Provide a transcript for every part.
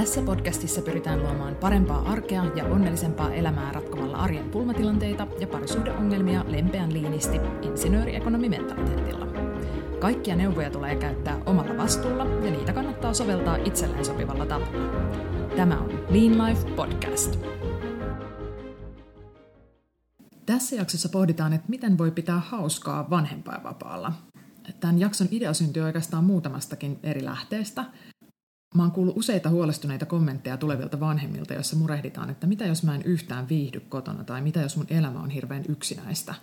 Tässä podcastissa pyritään luomaan parempaa arkea ja onnellisempaa elämää ratkomalla arjen pulmatilanteita ja parisuhdeongelmia lempeän liinisti insinööriekonomimentaliteetilla. Kaikkia neuvoja tulee käyttää omalla vastuulla ja niitä kannattaa soveltaa itselleen sopivalla tavalla. Tämä on Lean Life Podcast. Tässä jaksossa pohditaan, että miten voi pitää hauskaa vanhempainvapaalla. Tämän jakson idea syntyi oikeastaan muutamastakin eri lähteestä – Mä oon kuullut useita huolestuneita kommentteja tulevilta vanhemmilta, joissa murehditaan, että mitä jos mä en yhtään viihdy kotona tai mitä jos mun elämä on hirveän yksinäistä.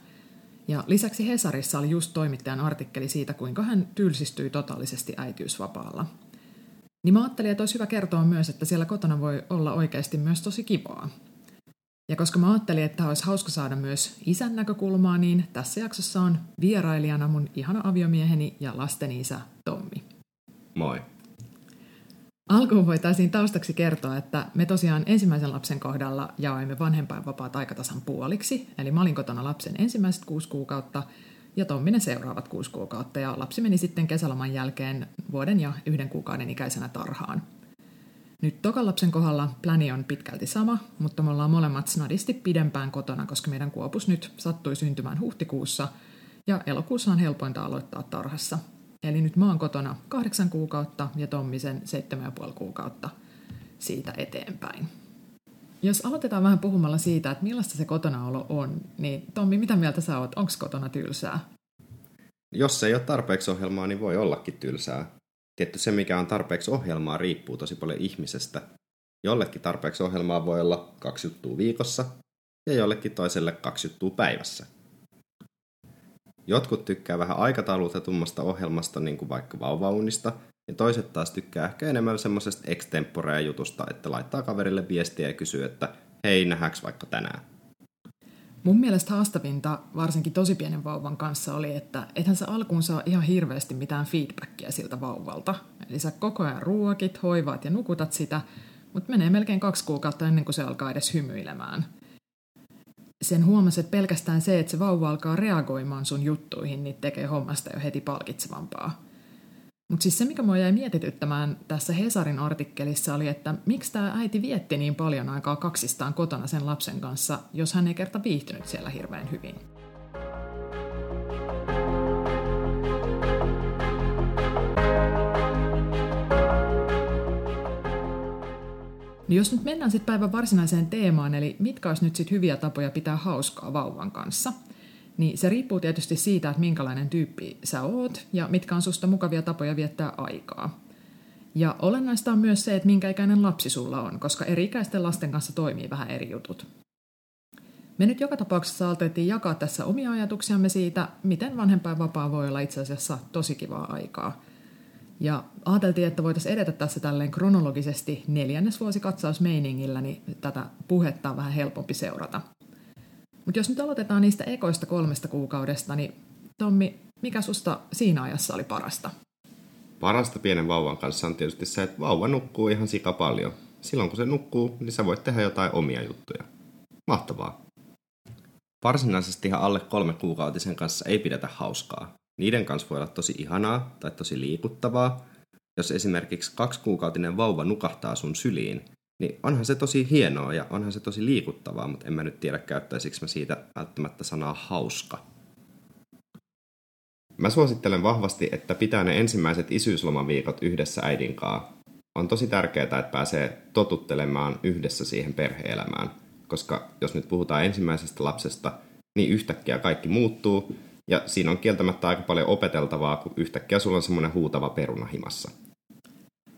Ja lisäksi Hesarissa oli just toimittajan artikkeli siitä, kuinka hän tylsistyi totaalisesti äitiysvapaalla. Niin mä ajattelin, että olisi hyvä kertoa myös, että siellä kotona voi olla oikeasti myös tosi kivaa. Ja koska mä ajattelin, että olisi hauska saada myös isän näkökulmaa, niin tässä jaksossa on vierailijana mun ihana aviomieheni ja lasteni isä Tommi. Moi. Alkuun voitaisiin taustaksi kertoa, että me tosiaan ensimmäisen lapsen kohdalla jaoimme vanhempainvapaat aikatasan puoliksi, eli mä olin kotona lapsen ensimmäiset kuusi kuukautta ja Tomminen seuraavat kuusi kuukautta, ja lapsi meni sitten kesäloman jälkeen vuoden ja yhden kuukauden ikäisenä tarhaan. Nyt tokan lapsen kohdalla pläni on pitkälti sama, mutta me ollaan molemmat snadisti pidempään kotona, koska meidän kuopus nyt sattui syntymään huhtikuussa, ja elokuussa on helpointa aloittaa tarhassa – Eli nyt mä oon kotona kahdeksan kuukautta ja Tommisen seitsemän ja puoli kuukautta siitä eteenpäin. Jos aloitetaan vähän puhumalla siitä, että millaista se kotonaolo on, niin Tommi, mitä mieltä sä oot? Onko kotona tylsää? Jos ei ole tarpeeksi ohjelmaa, niin voi ollakin tylsää. Tietty se, mikä on tarpeeksi ohjelmaa, riippuu tosi paljon ihmisestä. Jollekin tarpeeksi ohjelmaa voi olla kaksi juttua viikossa ja jollekin toiselle kaksi juttua päivässä. Jotkut tykkää vähän aikataulutetummasta ohjelmasta, niin kuin vaikka vauvaunista, ja toiset taas tykkää ehkä enemmän semmoisesta extemporea jutusta, että laittaa kaverille viestiä ja kysyy, että hei, nähäks vaikka tänään. Mun mielestä haastavinta, varsinkin tosi pienen vauvan kanssa, oli, että ethän sä alkuun saa ihan hirveästi mitään feedbackia siltä vauvalta. Eli sä koko ajan ruokit, hoivaat ja nukutat sitä, mutta menee melkein kaksi kuukautta ennen kuin se alkaa edes hymyilemään – sen huomasi, että pelkästään se, että se vauva alkaa reagoimaan sun juttuihin, niin tekee hommasta jo heti palkitsevampaa. Mutta siis se, mikä mua jäi mietityttämään tässä Hesarin artikkelissa oli, että miksi tämä äiti vietti niin paljon aikaa kaksistaan kotona sen lapsen kanssa, jos hän ei kerta viihtynyt siellä hirveän hyvin. Niin jos nyt mennään sitten päivän varsinaiseen teemaan, eli mitkä olisi nyt sitten hyviä tapoja pitää hauskaa vauvan kanssa, niin se riippuu tietysti siitä, että minkälainen tyyppi sä oot ja mitkä on susta mukavia tapoja viettää aikaa. Ja olennaista on myös se, että minkä ikäinen lapsi sulla on, koska eri-ikäisten lasten kanssa toimii vähän eri jutut. Me nyt joka tapauksessa aloitettiin jakaa tässä omia ajatuksiamme siitä, miten vanhempainvapaa voi olla itse asiassa tosi kivaa aikaa – ja ajateltiin, että voitaisiin edetä tässä tälleen kronologisesti neljännesvuosikatsausmeiningillä, niin tätä puhetta on vähän helpompi seurata. Mutta jos nyt aloitetaan niistä ekoista kolmesta kuukaudesta, niin Tommi, mikä susta siinä ajassa oli parasta? Parasta pienen vauvan kanssa on tietysti se, että vauva nukkuu ihan sika paljon. Silloin kun se nukkuu, niin sä voit tehdä jotain omia juttuja. Mahtavaa. Varsinaisesti ihan alle kolme kuukautisen kanssa ei pidetä hauskaa. Niiden kanssa voi olla tosi ihanaa tai tosi liikuttavaa. Jos esimerkiksi kaksikuukautinen vauva nukahtaa sun syliin, niin onhan se tosi hienoa ja onhan se tosi liikuttavaa, mutta en mä nyt tiedä käyttäisikö mä siitä välttämättä sanaa hauska. Mä suosittelen vahvasti, että pitää ne ensimmäiset isyyslomaviikot yhdessä äidin kanssa. On tosi tärkeää, että pääsee totuttelemaan yhdessä siihen perheelämään, koska jos nyt puhutaan ensimmäisestä lapsesta, niin yhtäkkiä kaikki muuttuu ja siinä on kieltämättä aika paljon opeteltavaa, kun yhtäkkiä sulla on semmoinen huutava peruna himassa.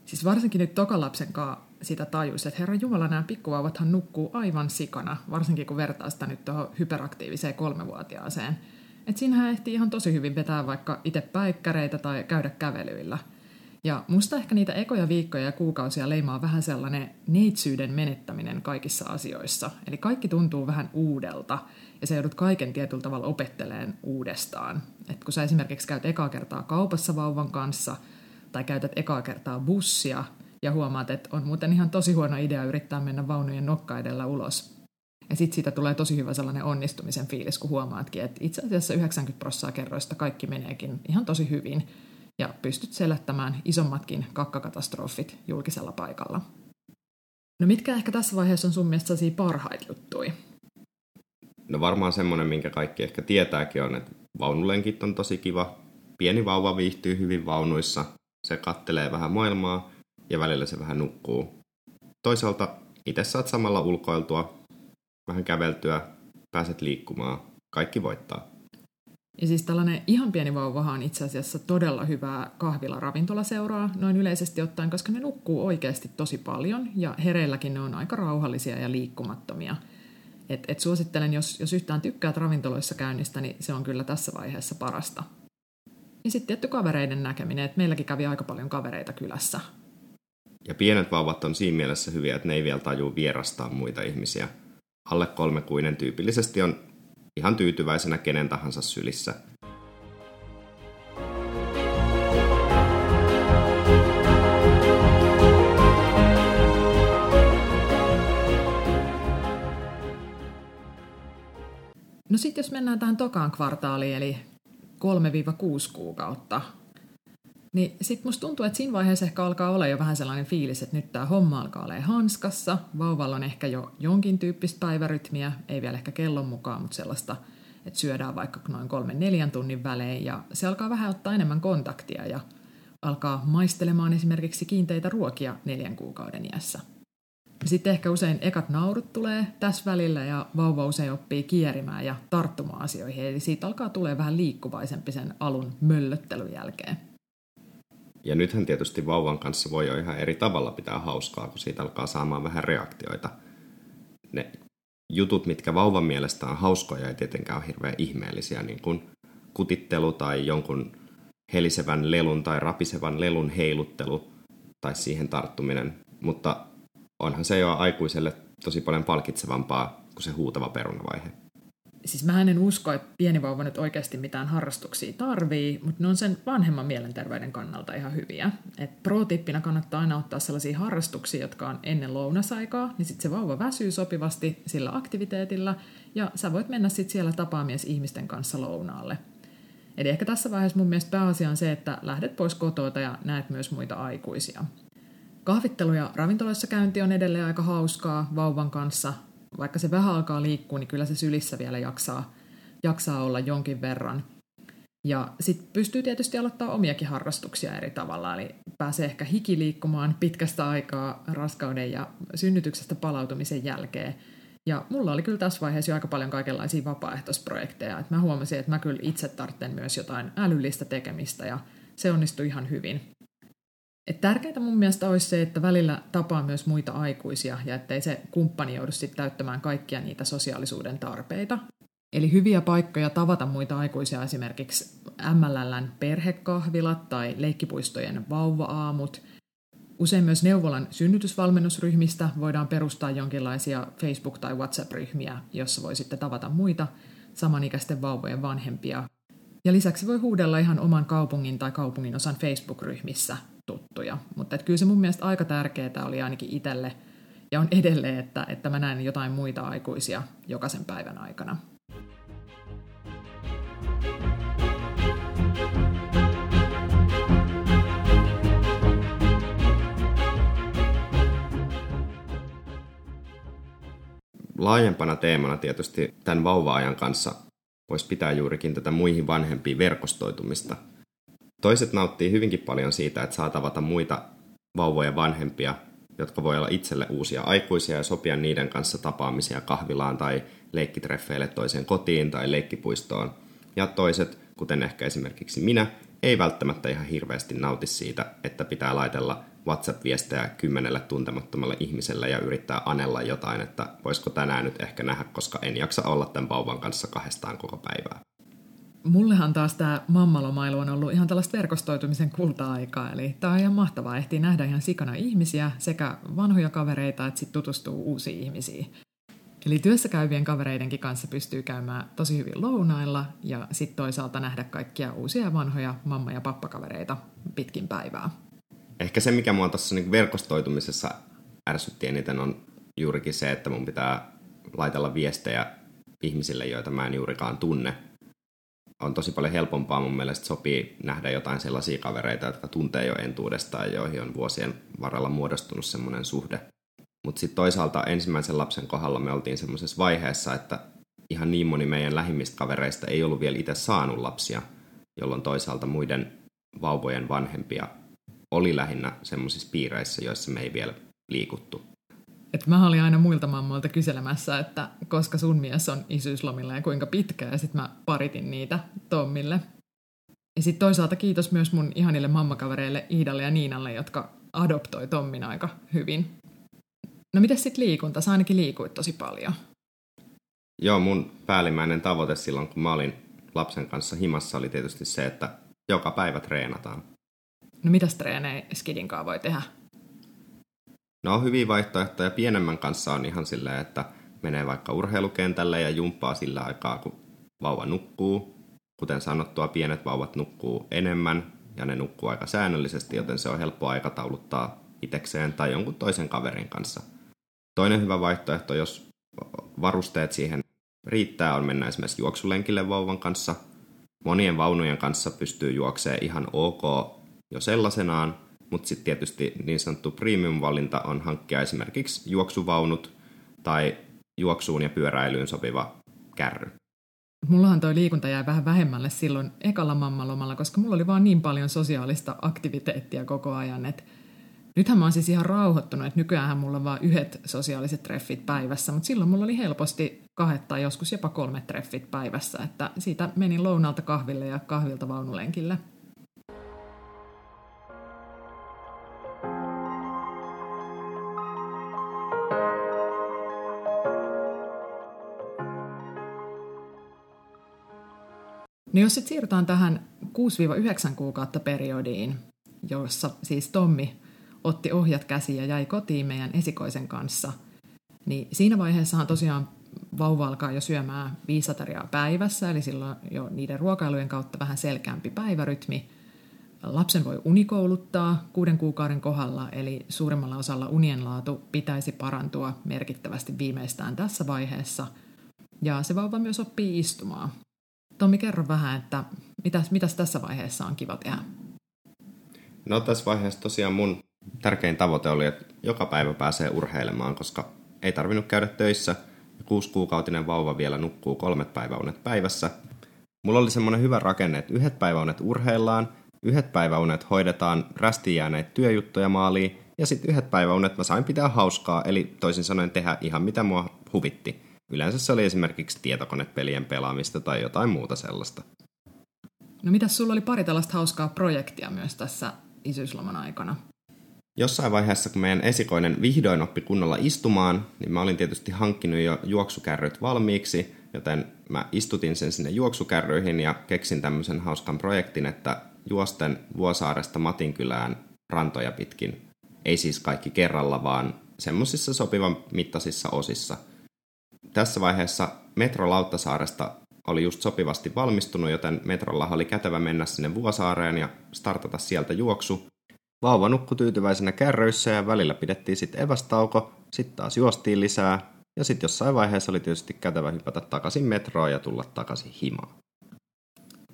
Siis varsinkin nyt tokalapsen kanssa sitä tajuisi, että herra Jumala, nämä pikkuvauvathan nukkuu aivan sikana, varsinkin kun vertaa sitä nyt tuohon hyperaktiiviseen kolmevuotiaaseen. Että siinähän ehtii ihan tosi hyvin vetää vaikka itse päikkäreitä tai käydä kävelyillä. Ja musta ehkä niitä ekoja viikkoja ja kuukausia leimaa vähän sellainen neitsyyden menettäminen kaikissa asioissa. Eli kaikki tuntuu vähän uudelta ja sä joudut kaiken tietyllä tavalla opetteleen uudestaan. Et kun sä esimerkiksi käyt ekaa kertaa kaupassa vauvan kanssa tai käytät ekaa kertaa bussia ja huomaat, että on muuten ihan tosi huono idea yrittää mennä vaunujen nokka edellä ulos. Ja sitten siitä tulee tosi hyvä sellainen onnistumisen fiilis, kun huomaatkin, että itse asiassa 90 prosenttia kerroista kaikki meneekin ihan tosi hyvin ja pystyt selättämään isommatkin kakkakatastrofit julkisella paikalla. No mitkä ehkä tässä vaiheessa on sun mielestä parhaita juttuja? No varmaan semmoinen, minkä kaikki ehkä tietääkin on, että vaunulenkit on tosi kiva. Pieni vauva viihtyy hyvin vaunuissa. Se kattelee vähän maailmaa ja välillä se vähän nukkuu. Toisaalta itse saat samalla ulkoiltua, vähän käveltyä, pääset liikkumaan. Kaikki voittaa. Ja siis tällainen ihan pieni vauvahan on itse asiassa todella hyvää kahvila-ravintolaseuraa noin yleisesti ottaen, koska ne nukkuu oikeasti tosi paljon ja hereilläkin ne on aika rauhallisia ja liikkumattomia. Et, et suosittelen, jos, jos yhtään tykkäät ravintoloissa käynnistä, niin se on kyllä tässä vaiheessa parasta. Ja sitten tietty kavereiden näkeminen, että meilläkin kävi aika paljon kavereita kylässä. Ja pienet vauvat on siinä mielessä hyviä, että ne ei vielä tajua vierastaa muita ihmisiä. Alle kolmekuinen tyypillisesti on ihan tyytyväisenä kenen tahansa sylissä. No sitten jos mennään tähän tokaan kvartaaliin, eli 3-6 kuukautta, niin sitten musta tuntuu, että siinä vaiheessa ehkä alkaa olla jo vähän sellainen fiilis, että nyt tämä homma alkaa olla hanskassa. Vauvalla on ehkä jo jonkin tyyppistä päivärytmiä, ei vielä ehkä kellon mukaan, mutta sellaista, että syödään vaikka noin kolmen neljän tunnin välein. Ja se alkaa vähän ottaa enemmän kontaktia ja alkaa maistelemaan esimerkiksi kiinteitä ruokia neljän kuukauden iässä. Sitten ehkä usein ekat naurut tulee tässä välillä ja vauva usein oppii kierimään ja tarttumaan asioihin. Eli siitä alkaa tulee vähän liikkuvaisempi sen alun möllöttelyn jälkeen. Ja nythän tietysti vauvan kanssa voi jo ihan eri tavalla pitää hauskaa, kun siitä alkaa saamaan vähän reaktioita. Ne jutut, mitkä vauvan mielestä on hauskoja, ei tietenkään ole hirveän ihmeellisiä, niin kuin kutittelu tai jonkun helisevän lelun tai rapisevan lelun heiluttelu tai siihen tarttuminen. Mutta onhan se jo aikuiselle tosi paljon palkitsevampaa kuin se huutava perunavaihe siis mä en usko, että pieni vauva nyt oikeasti mitään harrastuksia tarvii, mutta ne on sen vanhemman mielenterveyden kannalta ihan hyviä. Et pro-tippinä kannattaa aina ottaa sellaisia harrastuksia, jotka on ennen lounasaikaa, niin sitten se vauva väsyy sopivasti sillä aktiviteetilla, ja sä voit mennä sitten siellä tapaamies ihmisten kanssa lounaalle. Eli ehkä tässä vaiheessa mun mielestä pääasia on se, että lähdet pois kotota ja näet myös muita aikuisia. Kahvittelu ja ravintoloissa käynti on edelleen aika hauskaa vauvan kanssa, vaikka se vähän alkaa liikkua, niin kyllä se sylissä vielä jaksaa, jaksaa olla jonkin verran. Ja sitten pystyy tietysti aloittaa omiakin harrastuksia eri tavalla, eli pääsee ehkä hikiliikkumaan pitkästä aikaa raskauden ja synnytyksestä palautumisen jälkeen. Ja mulla oli kyllä tässä vaiheessa jo aika paljon kaikenlaisia vapaaehtoisprojekteja. Et mä huomasin, että mä kyllä itse tarvitsen myös jotain älyllistä tekemistä ja se onnistui ihan hyvin. Et tärkeintä mun mielestä olisi se, että välillä tapaa myös muita aikuisia ja ettei se kumppani joudu sitten täyttämään kaikkia niitä sosiaalisuuden tarpeita. Eli hyviä paikkoja tavata muita aikuisia esimerkiksi MLLn perhekahvilat tai leikkipuistojen vauva-aamut. Usein myös neuvolan synnytysvalmennusryhmistä voidaan perustaa jonkinlaisia Facebook- tai WhatsApp-ryhmiä, jossa voi sitten tavata muita samanikäisten vauvojen vanhempia. Ja lisäksi voi huudella ihan oman kaupungin tai kaupungin osan Facebook-ryhmissä tuttuja. Mutta kyllä se mun mielestä aika tärkeää oli ainakin itselle ja on edelleen, että, että mä näen jotain muita aikuisia jokaisen päivän aikana. Laajempana teemana tietysti tämän vauva-ajan kanssa voisi pitää juurikin tätä muihin vanhempiin verkostoitumista – Toiset nauttii hyvinkin paljon siitä, että saa tavata muita vauvoja vanhempia, jotka voi olla itselle uusia aikuisia ja sopia niiden kanssa tapaamisia kahvilaan tai leikkitreffeille toiseen kotiin tai leikkipuistoon. Ja toiset, kuten ehkä esimerkiksi minä, ei välttämättä ihan hirveästi nauti siitä, että pitää laitella WhatsApp-viestejä kymmenelle tuntemattomalle ihmiselle ja yrittää anella jotain, että voisiko tänään nyt ehkä nähdä, koska en jaksa olla tämän vauvan kanssa kahdestaan koko päivää mullehan taas tämä mammalomailu on ollut ihan tällaista verkostoitumisen kulta-aikaa, eli tämä on ihan mahtavaa, ehtii nähdä ihan sikana ihmisiä, sekä vanhoja kavereita, että sitten tutustuu uusiin ihmisiin. Eli työssä käyvien kavereidenkin kanssa pystyy käymään tosi hyvin lounailla ja sitten toisaalta nähdä kaikkia uusia ja vanhoja mamma- ja pappakavereita pitkin päivää. Ehkä se, mikä mua tuossa niin verkostoitumisessa ärsytti eniten on juurikin se, että mun pitää laitella viestejä ihmisille, joita mä en juurikaan tunne, on tosi paljon helpompaa mun mielestä sopii nähdä jotain sellaisia kavereita, jotka tuntee jo entuudestaan, joihin on vuosien varrella muodostunut semmoinen suhde. Mutta sitten toisaalta ensimmäisen lapsen kohdalla me oltiin semmoisessa vaiheessa, että ihan niin moni meidän lähimmistä kavereista ei ollut vielä itse saanut lapsia, jolloin toisaalta muiden vauvojen vanhempia oli lähinnä semmoisissa piireissä, joissa me ei vielä liikuttu. Et mä olin aina muilta mammoilta kyselemässä, että koska sun mies on isyyslomilla ja kuinka pitkä, ja sitten mä paritin niitä Tommille. Ja sitten toisaalta kiitos myös mun ihanille mammakavereille Iidalle ja Niinalle, jotka adoptoi Tommin aika hyvin. No miten sitten liikunta? Sä ainakin liikuit tosi paljon. Joo, mun päällimmäinen tavoite silloin, kun mä olin lapsen kanssa himassa, oli tietysti se, että joka päivä treenataan. No mitäs treenejä Skidin kanssa voi tehdä? No hyviä vaihtoehtoja pienemmän kanssa on ihan silleen, että menee vaikka urheilukentälle ja jumppaa sillä aikaa, kun vauva nukkuu. Kuten sanottua, pienet vauvat nukkuu enemmän ja ne nukkuu aika säännöllisesti, joten se on helppo aikatauluttaa itekseen tai jonkun toisen kaverin kanssa. Toinen hyvä vaihtoehto, jos varusteet siihen riittää, on mennä esimerkiksi juoksulenkille vauvan kanssa. Monien vaunujen kanssa pystyy juoksemaan ihan ok jo sellaisenaan, mutta sitten tietysti niin sanottu premium-valinta on hankkia esimerkiksi juoksuvaunut tai juoksuun ja pyöräilyyn sopiva kärry. Mullahan toi liikunta jäi vähän vähemmälle silloin ekalla mammalomalla, koska mulla oli vaan niin paljon sosiaalista aktiviteettia koko ajan, että nythän mä oon siis ihan rauhoittunut, että nykyään mulla on vaan yhdet sosiaaliset treffit päivässä, mutta silloin mulla oli helposti kahdet tai joskus jopa kolme treffit päivässä, että siitä menin lounalta kahville ja kahvilta vaunulenkille. Jos sitten siirrytään tähän 6-9 kuukautta periodiin, jossa siis Tommi otti ohjat käsiin ja jäi kotiin meidän esikoisen kanssa, niin siinä vaiheessahan tosiaan vauva alkaa jo syömään viisi ateriaa päivässä, eli silloin jo niiden ruokailujen kautta vähän selkeämpi päivärytmi. Lapsen voi unikouluttaa kuuden kuukauden kohdalla, eli suurimmalla osalla unien laatu pitäisi parantua merkittävästi viimeistään tässä vaiheessa. Ja se vauva myös oppii istumaan. Tommi, kerro vähän, että mitäs, mitäs tässä vaiheessa on kiva tehdä? No tässä vaiheessa tosiaan mun tärkein tavoite oli, että joka päivä pääsee urheilemaan, koska ei tarvinnut käydä töissä. Kuusi kuukautinen vauva vielä nukkuu kolmet päiväunet päivässä. Mulla oli semmoinen hyvä rakenne, että yhdet päiväunet urheillaan, yhdet päiväunet hoidetaan rästiin jääneet työjuttuja maaliin, ja sitten yhdet päiväunet mä sain pitää hauskaa, eli toisin sanoen tehdä ihan mitä mua huvitti. Yleensä se oli esimerkiksi tietokonepelien pelaamista tai jotain muuta sellaista. No mitäs sulla oli pari tällaista hauskaa projektia myös tässä isyysloman aikana? Jossain vaiheessa, kun meidän esikoinen vihdoin oppi kunnolla istumaan, niin mä olin tietysti hankkinut jo juoksukärryt valmiiksi, joten mä istutin sen sinne juoksukärryihin ja keksin tämmöisen hauskan projektin, että juosten Vuosaaresta Matinkylään rantoja pitkin. Ei siis kaikki kerralla, vaan semmoisissa sopivan mittaisissa osissa – tässä vaiheessa metro Lauttasaaresta oli just sopivasti valmistunut, joten metrolla oli kätevä mennä sinne Vuosaareen ja startata sieltä juoksu. Vauva nukkui tyytyväisenä kärryissä ja välillä pidettiin sitten evästauko, sitten taas juostiin lisää ja sitten jossain vaiheessa oli tietysti kätevä hypätä takaisin metroon ja tulla takaisin himaan.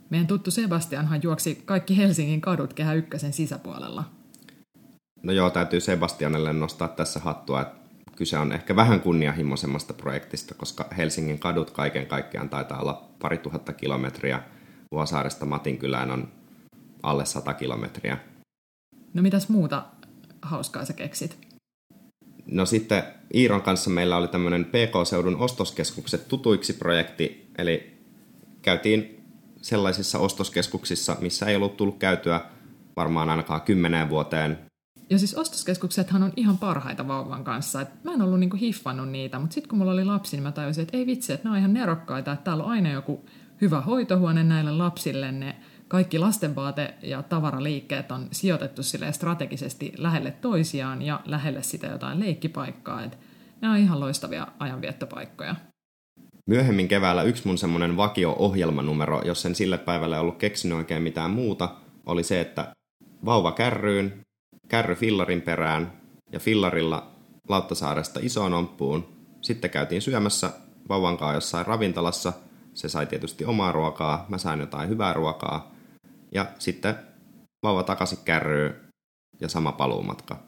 Meidän tuttu Sebastianhan juoksi kaikki Helsingin kadut kehä ykkösen sisäpuolella. No joo, täytyy Sebastianelle nostaa tässä hattua, että kyse on ehkä vähän kunnianhimoisemmasta projektista, koska Helsingin kadut kaiken kaikkiaan taitaa olla pari tuhatta kilometriä. Vuosaaresta Matinkylään on alle sata kilometriä. No mitäs muuta hauskaa sä keksit? No sitten Iiron kanssa meillä oli tämmöinen PK-seudun ostoskeskukset tutuiksi projekti, eli käytiin sellaisissa ostoskeskuksissa, missä ei ollut tullut käytyä varmaan ainakaan kymmeneen vuoteen ja siis ostoskeskuksethan on ihan parhaita vauvan kanssa. Et mä en ollut niinku hiffannut niitä, mutta sitten kun mulla oli lapsi, niin mä tajusin, että ei vitsi, että ne on ihan nerokkaita, että täällä on aina joku hyvä hoitohuone näille lapsille. Ne kaikki lastenvaate- ja tavaraliikkeet on sijoitettu sille strategisesti lähelle toisiaan ja lähelle sitä jotain leikkipaikkaa. Et ne on ihan loistavia ajanviettopaikkoja. Myöhemmin keväällä yksi mun semmoinen vakio-ohjelmanumero, jos en sille päivälle ollut keksinyt oikein mitään muuta, oli se, että vauva kärryyn, kärry fillarin perään ja fillarilla Lauttasaaresta isoon omppuun. Sitten käytiin syömässä vauvankaa jossain ravintolassa. Se sai tietysti omaa ruokaa, mä sain jotain hyvää ruokaa. Ja sitten vauva takaisin kärryy ja sama paluumatka.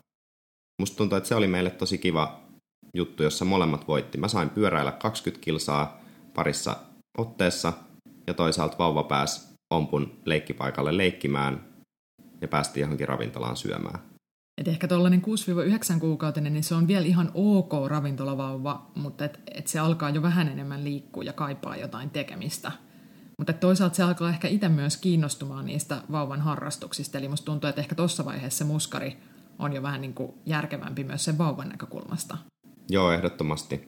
Musta tuntuu, että se oli meille tosi kiva juttu, jossa molemmat voitti. Mä sain pyöräillä 20 kilsaa parissa otteessa ja toisaalta vauva pääsi ompun leikkipaikalle leikkimään ja päästiin johonkin ravintolaan syömään. Et ehkä tuollainen 6-9 kuukautinen, niin se on vielä ihan ok ravintolavauva, mutta et, et se alkaa jo vähän enemmän liikkua ja kaipaa jotain tekemistä. Mutta toisaalta se alkaa ehkä itse myös kiinnostumaan niistä vauvan harrastuksista, eli musta tuntuu, että ehkä tuossa vaiheessa muskari on jo vähän niin kuin järkevämpi myös sen vauvan näkökulmasta. Joo, ehdottomasti.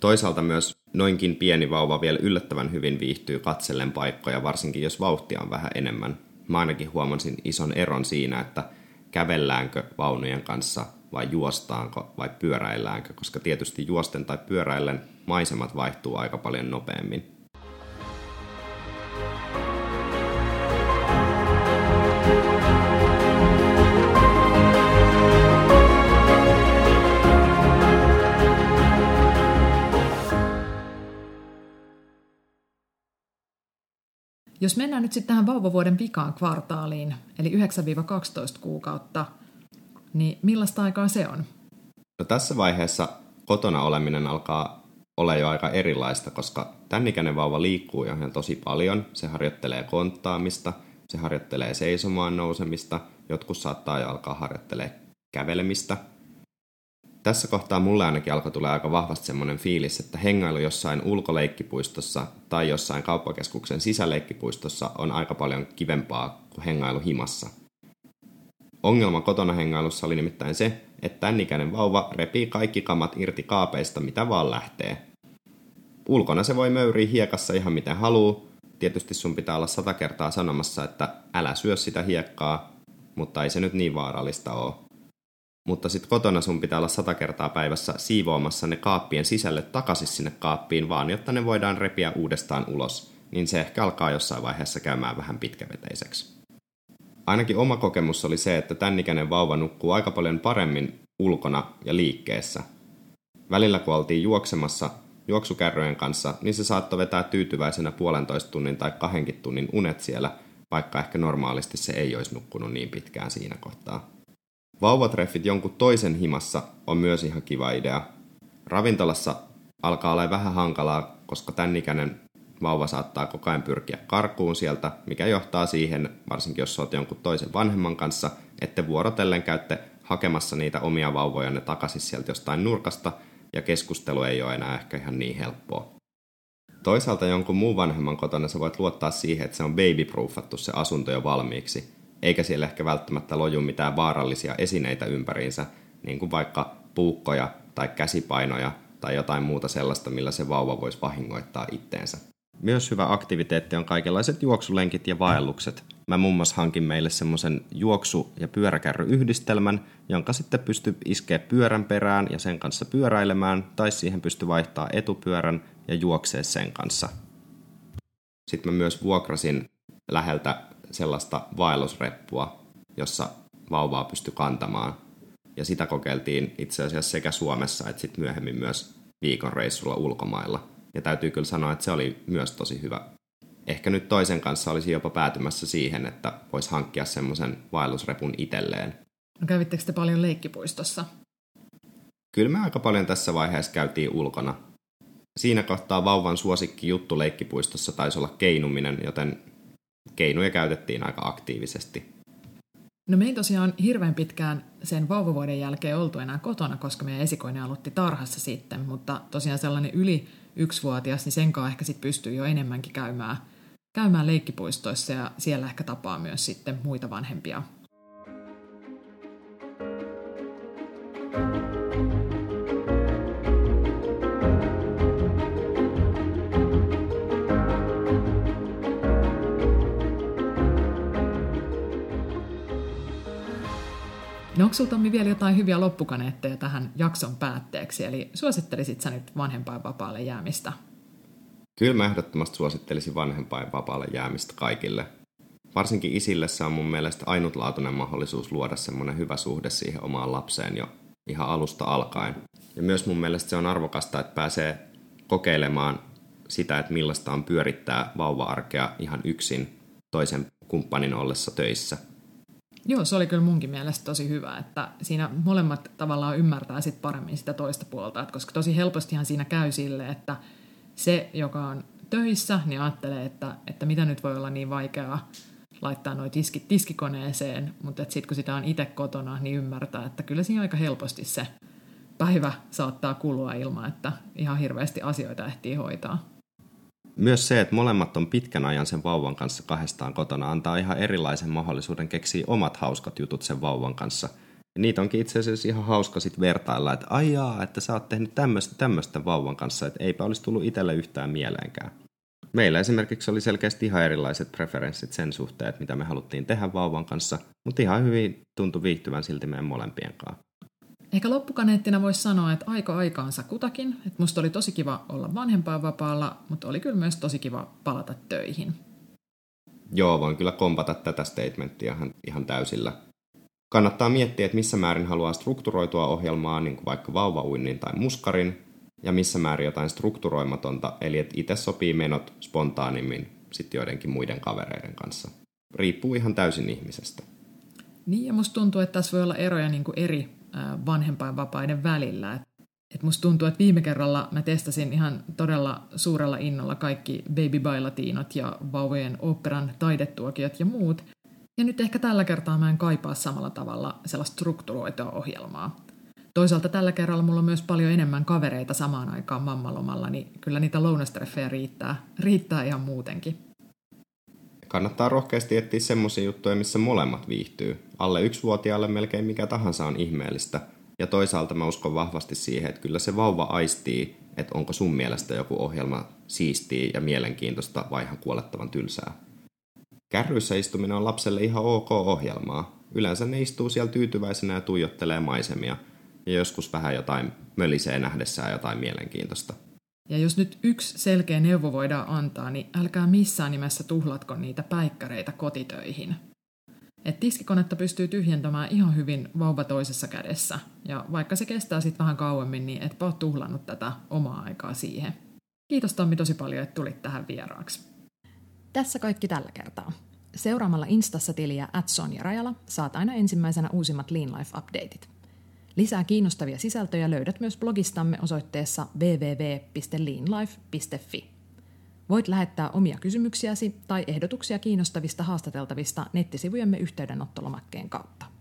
Toisaalta myös noinkin pieni vauva vielä yllättävän hyvin viihtyy katsellen paikkoja, varsinkin jos vauhtia on vähän enemmän. Mä ainakin huomasin ison eron siinä, että kävelläänkö vaunujen kanssa vai juostaanko vai pyöräilläänkö, koska tietysti juosten tai pyöräillen maisemat vaihtuu aika paljon nopeammin. Jos mennään nyt sitten tähän vauvavuoden vikaan kvartaaliin, eli 9-12 kuukautta, niin millaista aikaa se on? No tässä vaiheessa kotona oleminen alkaa olla jo aika erilaista, koska tämän ikäinen vauva liikkuu jo ihan tosi paljon. Se harjoittelee konttaamista, se harjoittelee seisomaan nousemista, jotkut saattaa jo alkaa harjoittelee kävelemistä – tässä kohtaa mulle ainakin alkoi tulla aika vahvasti semmoinen fiilis, että hengailu jossain ulkoleikkipuistossa tai jossain kauppakeskuksen sisäleikkipuistossa on aika paljon kivempaa kuin hengailu himassa. Ongelma kotona hengailussa oli nimittäin se, että tämän ikäinen vauva repii kaikki kamat irti kaapeista, mitä vaan lähtee. Ulkona se voi möyriä hiekassa ihan miten haluu. Tietysti sun pitää olla sata kertaa sanomassa, että älä syö sitä hiekkaa, mutta ei se nyt niin vaarallista ole mutta sitten kotona sun pitää olla sata kertaa päivässä siivoamassa ne kaappien sisälle takaisin sinne kaappiin vaan, jotta ne voidaan repiä uudestaan ulos, niin se ehkä alkaa jossain vaiheessa käymään vähän pitkäveteiseksi. Ainakin oma kokemus oli se, että tämän vauva nukkuu aika paljon paremmin ulkona ja liikkeessä. Välillä kun oltiin juoksemassa juoksukärrojen kanssa, niin se saattoi vetää tyytyväisenä puolentoista tunnin tai kahdenkin tunnin unet siellä, vaikka ehkä normaalisti se ei olisi nukkunut niin pitkään siinä kohtaa. Vauvatreffit jonkun toisen himassa on myös ihan kiva idea. Ravintolassa alkaa olla vähän hankalaa, koska tämän ikäinen vauva saattaa koko ajan pyrkiä karkuun sieltä, mikä johtaa siihen, varsinkin jos olet jonkun toisen vanhemman kanssa, että vuorotellen käytte hakemassa niitä omia vauvojanne takaisin sieltä jostain nurkasta, ja keskustelu ei ole enää ehkä ihan niin helppoa. Toisaalta jonkun muun vanhemman kotona sä voit luottaa siihen, että se on babyproofattu se asunto jo valmiiksi, eikä siellä ehkä välttämättä loju mitään vaarallisia esineitä ympäriinsä, niin kuin vaikka puukkoja tai käsipainoja tai jotain muuta sellaista, millä se vauva voisi vahingoittaa itteensä. Myös hyvä aktiviteetti on kaikenlaiset juoksulenkit ja vaellukset. Mä muun muassa hankin meille semmoisen juoksu- ja pyöräkärryyhdistelmän, jonka sitten pystyy iskeä pyörän perään ja sen kanssa pyöräilemään, tai siihen pystyy vaihtaa etupyörän ja juoksee sen kanssa. Sitten mä myös vuokrasin läheltä sellaista vaellusreppua, jossa vauvaa pystyi kantamaan. Ja sitä kokeiltiin itse asiassa sekä Suomessa että sitten myöhemmin myös viikon reissulla ulkomailla. Ja täytyy kyllä sanoa, että se oli myös tosi hyvä. Ehkä nyt toisen kanssa olisi jopa päätymässä siihen, että voisi hankkia semmoisen vaellusrepun itselleen. No kävittekö te paljon leikkipuistossa? Kyllä me aika paljon tässä vaiheessa käytiin ulkona. Siinä kohtaa vauvan suosikki juttu leikkipuistossa taisi olla keinuminen, joten keinoja käytettiin aika aktiivisesti. No me ei tosiaan hirveän pitkään sen vauvavuoden jälkeen oltu enää kotona, koska meidän esikoinen aloitti tarhassa sitten, mutta tosiaan sellainen yli yksivuotias, niin sen kanssa ehkä sitten pystyy jo enemmänkin käymään, käymään leikkipuistoissa ja siellä ehkä tapaa myös sitten muita vanhempia No onko Tommi vielä jotain hyviä loppukaneetteja tähän jakson päätteeksi, eli suosittelisit sä nyt vanhempainvapaalle jäämistä? Kyllä mä ehdottomasti suosittelisin vanhempainvapaalle jäämistä kaikille. Varsinkin isille se on mun mielestä ainutlaatuinen mahdollisuus luoda semmoinen hyvä suhde siihen omaan lapseen jo ihan alusta alkaen. Ja myös mun mielestä se on arvokasta, että pääsee kokeilemaan sitä, että millaista on pyörittää vauva-arkea ihan yksin toisen kumppanin ollessa töissä – Joo, se oli kyllä munkin mielestä tosi hyvä, että siinä molemmat tavallaan ymmärtää sit paremmin sitä toista puolta, että koska tosi helpostihan siinä käy sille, että se, joka on töissä, niin ajattelee, että, että mitä nyt voi olla niin vaikeaa laittaa nuo tiskit tiskikoneeseen, mutta sitten kun sitä on itse kotona, niin ymmärtää, että kyllä siinä aika helposti se päivä saattaa kulua ilman, että ihan hirveästi asioita ehtii hoitaa. Myös se, että molemmat on pitkän ajan sen vauvan kanssa kahdestaan kotona, antaa ihan erilaisen mahdollisuuden keksiä omat hauskat jutut sen vauvan kanssa. Ja niitä onkin itse asiassa ihan hauska sitten vertailla, että aijaa, että sä oot tehnyt tämmöistä tämmöistä vauvan kanssa, että eipä olisi tullut itselle yhtään mieleenkään. Meillä esimerkiksi oli selkeästi ihan erilaiset preferenssit sen suhteen, että mitä me haluttiin tehdä vauvan kanssa, mutta ihan hyvin tuntui viihtyvän silti meidän molempien kanssa. Ehkä loppukaneettina voisi sanoa, että aika aikaansa kutakin. Että musta oli tosi kiva olla vanhempainvapaalla, mutta oli kyllä myös tosi kiva palata töihin. Joo, voin kyllä kompata tätä statementtia ihan, ihan täysillä. Kannattaa miettiä, että missä määrin haluaa strukturoitua ohjelmaa, niin kuin vaikka vauvauinnin tai muskarin, ja missä määrin jotain strukturoimatonta, eli että itse sopii menot spontaanimmin sitten joidenkin muiden kavereiden kanssa. Riippuu ihan täysin ihmisestä. Niin, ja musta tuntuu, että tässä voi olla eroja niin kuin eri vanhempainvapaiden välillä. Et musta tuntuu, että viime kerralla mä testasin ihan todella suurella innolla kaikki Baby Bailatiinot ja vauvojen operan taidetuokiot ja muut. Ja nyt ehkä tällä kertaa mä en kaipaa samalla tavalla sellaista strukturoitua ohjelmaa. Toisaalta tällä kerralla mulla on myös paljon enemmän kavereita samaan aikaan mammalomalla, niin kyllä niitä lounastreffejä riittää, riittää ihan muutenkin. Kannattaa rohkeasti etsiä semmoisia juttuja, missä molemmat viihtyy. Alle yksivuotiaalle melkein mikä tahansa on ihmeellistä. Ja toisaalta mä uskon vahvasti siihen, että kyllä se vauva aistii, että onko sun mielestä joku ohjelma siistiä ja mielenkiintoista vai ihan kuolettavan tylsää. Kärryissä istuminen on lapselle ihan ok ohjelmaa. Yleensä ne istuu siellä tyytyväisenä ja tuijottelee maisemia – ja joskus vähän jotain mölisee nähdessään jotain mielenkiintoista. Ja jos nyt yksi selkeä neuvo voidaan antaa, niin älkää missään nimessä tuhlatko niitä päikkäreitä kotitöihin. Et tiskikonetta pystyy tyhjentämään ihan hyvin vauva toisessa kädessä. Ja vaikka se kestää sitten vähän kauemmin, niin et ole tuhlannut tätä omaa aikaa siihen. Kiitos Tommi tosi paljon, että tulit tähän vieraaksi. Tässä kaikki tällä kertaa. Seuraamalla Instassa tiliä at Sonja Rajala saat aina ensimmäisenä uusimmat Lean Life-updateit. Lisää kiinnostavia sisältöjä löydät myös blogistamme osoitteessa www.leanlife.fi. Voit lähettää omia kysymyksiäsi tai ehdotuksia kiinnostavista haastateltavista nettisivujemme yhteydenottolomakkeen kautta.